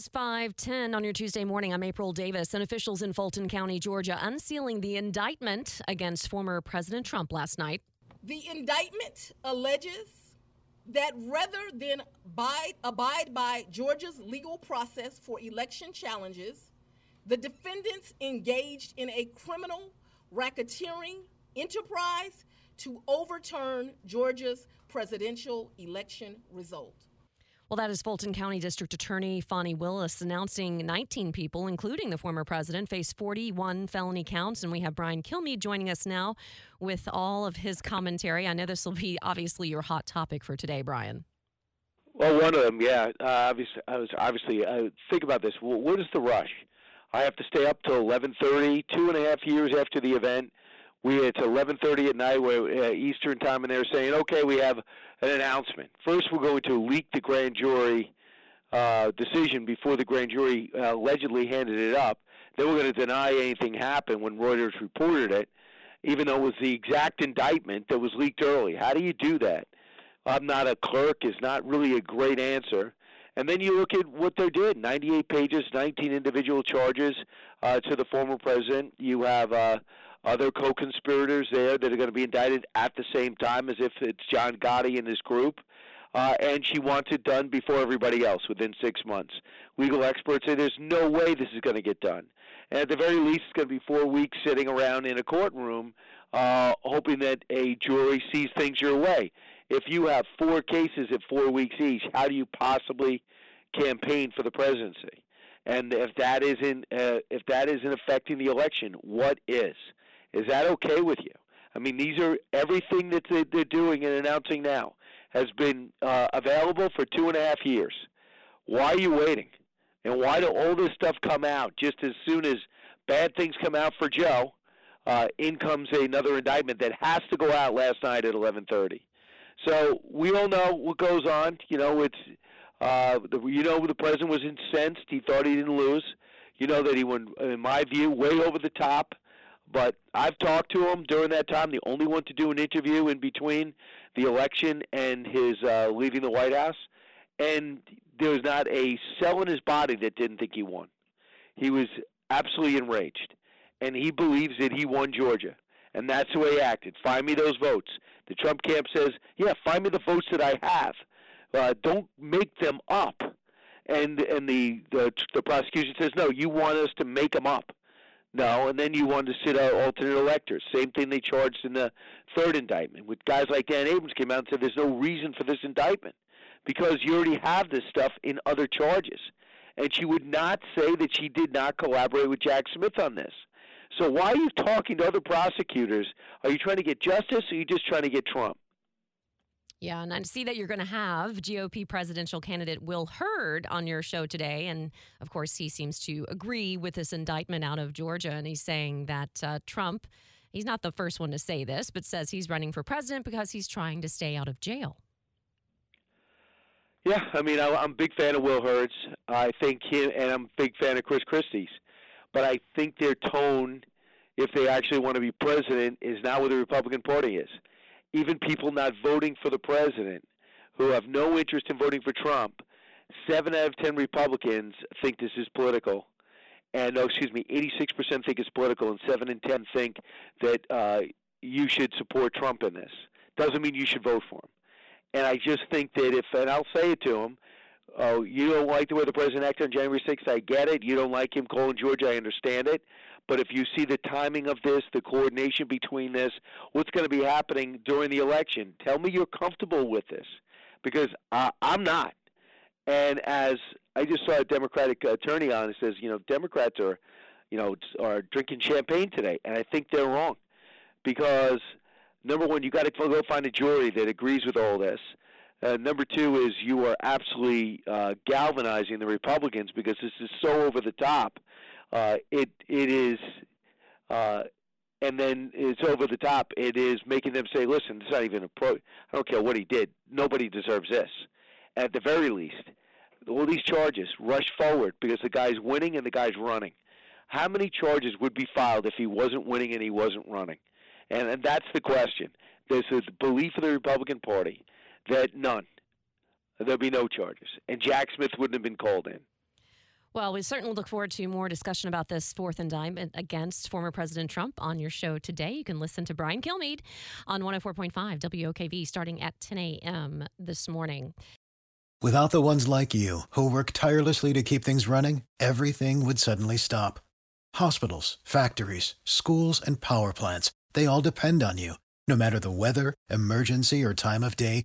Is 510 on your Tuesday morning. I'm April Davis, and officials in Fulton County, Georgia, unsealing the indictment against former President Trump last night. The indictment alleges that rather than abide, abide by Georgia's legal process for election challenges, the defendants engaged in a criminal racketeering enterprise to overturn Georgia's presidential election result. Well, that is Fulton County District Attorney Fani Willis announcing 19 people, including the former president, face 41 felony counts. And we have Brian Kilmeade joining us now with all of his commentary. I know this will be obviously your hot topic for today, Brian. Well, one of them, yeah. Uh, obviously, I was obviously. Uh, think about this. What is the rush? I have to stay up till 11:30, two and a half years after the event we it's 11:30 at night where uh, Eastern time, and they're saying, okay, we have an announcement. First, we're going to leak the grand jury uh, decision before the grand jury uh, allegedly handed it up. Then we're going to deny anything happened when Reuters reported it, even though it was the exact indictment that was leaked early. How do you do that? I'm not a clerk is not really a great answer. And then you look at what they did 98 pages, 19 individual charges uh, to the former president. You have uh, other co-conspirators there that are going to be indicted at the same time as if it's John Gotti and his group. Uh, and she wants it done before everybody else within six months. Legal experts say there's no way this is going to get done. And at the very least, it's going to be four weeks sitting around in a courtroom uh, hoping that a jury sees things your way. If you have four cases at four weeks each, how do you possibly campaign for the presidency? And if that isn't uh, if that isn't affecting the election, what is? Is that okay with you? I mean, these are everything that they're doing and announcing now has been uh, available for two and a half years. Why are you waiting? And why do all this stuff come out just as soon as bad things come out for Joe? Uh, in comes another indictment that has to go out last night at 11:30. So we all know what goes on. You know, it's uh, the, you know the president was incensed. He thought he didn't lose. You know that he went, in my view, way over the top. But I've talked to him during that time, the only one to do an interview in between the election and his uh, leaving the White House. And there was not a cell in his body that didn't think he won. He was absolutely enraged. And he believes that he won Georgia. And that's the way he acted. Find me those votes. The Trump camp says, yeah, find me the votes that I have. Uh, don't make them up. And and the, the the prosecution says, no, you want us to make them up. No, and then you wanted to sit out alternate electors. Same thing they charged in the third indictment. With guys like Dan Abrams came out and said there's no reason for this indictment because you already have this stuff in other charges. And she would not say that she did not collaborate with Jack Smith on this. So why are you talking to other prosecutors? Are you trying to get justice or are you just trying to get Trump? Yeah, and I see that you're going to have GOP presidential candidate Will Hurd on your show today. And of course, he seems to agree with this indictment out of Georgia. And he's saying that uh, Trump, he's not the first one to say this, but says he's running for president because he's trying to stay out of jail. Yeah, I mean, I, I'm a big fan of Will Hurd's. I think him, and I'm a big fan of Chris Christie's. But I think their tone, if they actually want to be president, is not what the Republican Party is even people not voting for the president who have no interest in voting for Trump, seven out of ten Republicans think this is political. And oh, excuse me, 86% think it's political, and seven in ten think that uh, you should support Trump in this. Doesn't mean you should vote for him. And I just think that if, and I'll say it to him, oh, you don't like the way the president acted on January 6th, I get it. You don't like him calling Georgia, I understand it. But if you see the timing of this, the coordination between this, what's going to be happening during the election, tell me you're comfortable with this, because uh, I'm not. And as I just saw a Democratic attorney on, it says, you know, Democrats are, you know, are drinking champagne today, and I think they're wrong, because number one, you got to go find a jury that agrees with all this. Uh, number two is you are absolutely uh, galvanizing the Republicans because this is so over the top. Uh, it it is, uh, and then it's over the top. It is making them say, "Listen, it's not even a pro. I don't care what he did. Nobody deserves this." At the very least, all these charges rush forward because the guy's winning and the guy's running. How many charges would be filed if he wasn't winning and he wasn't running? And, and that's the question. There's a belief of the Republican Party that none, there'll be no charges, and Jack Smith wouldn't have been called in. Well, we certainly look forward to more discussion about this fourth indictment against former President Trump on your show today. You can listen to Brian Kilmeade on 104.5 WOKV starting at 10 a.m. this morning. Without the ones like you, who work tirelessly to keep things running, everything would suddenly stop. Hospitals, factories, schools, and power plants, they all depend on you. No matter the weather, emergency, or time of day,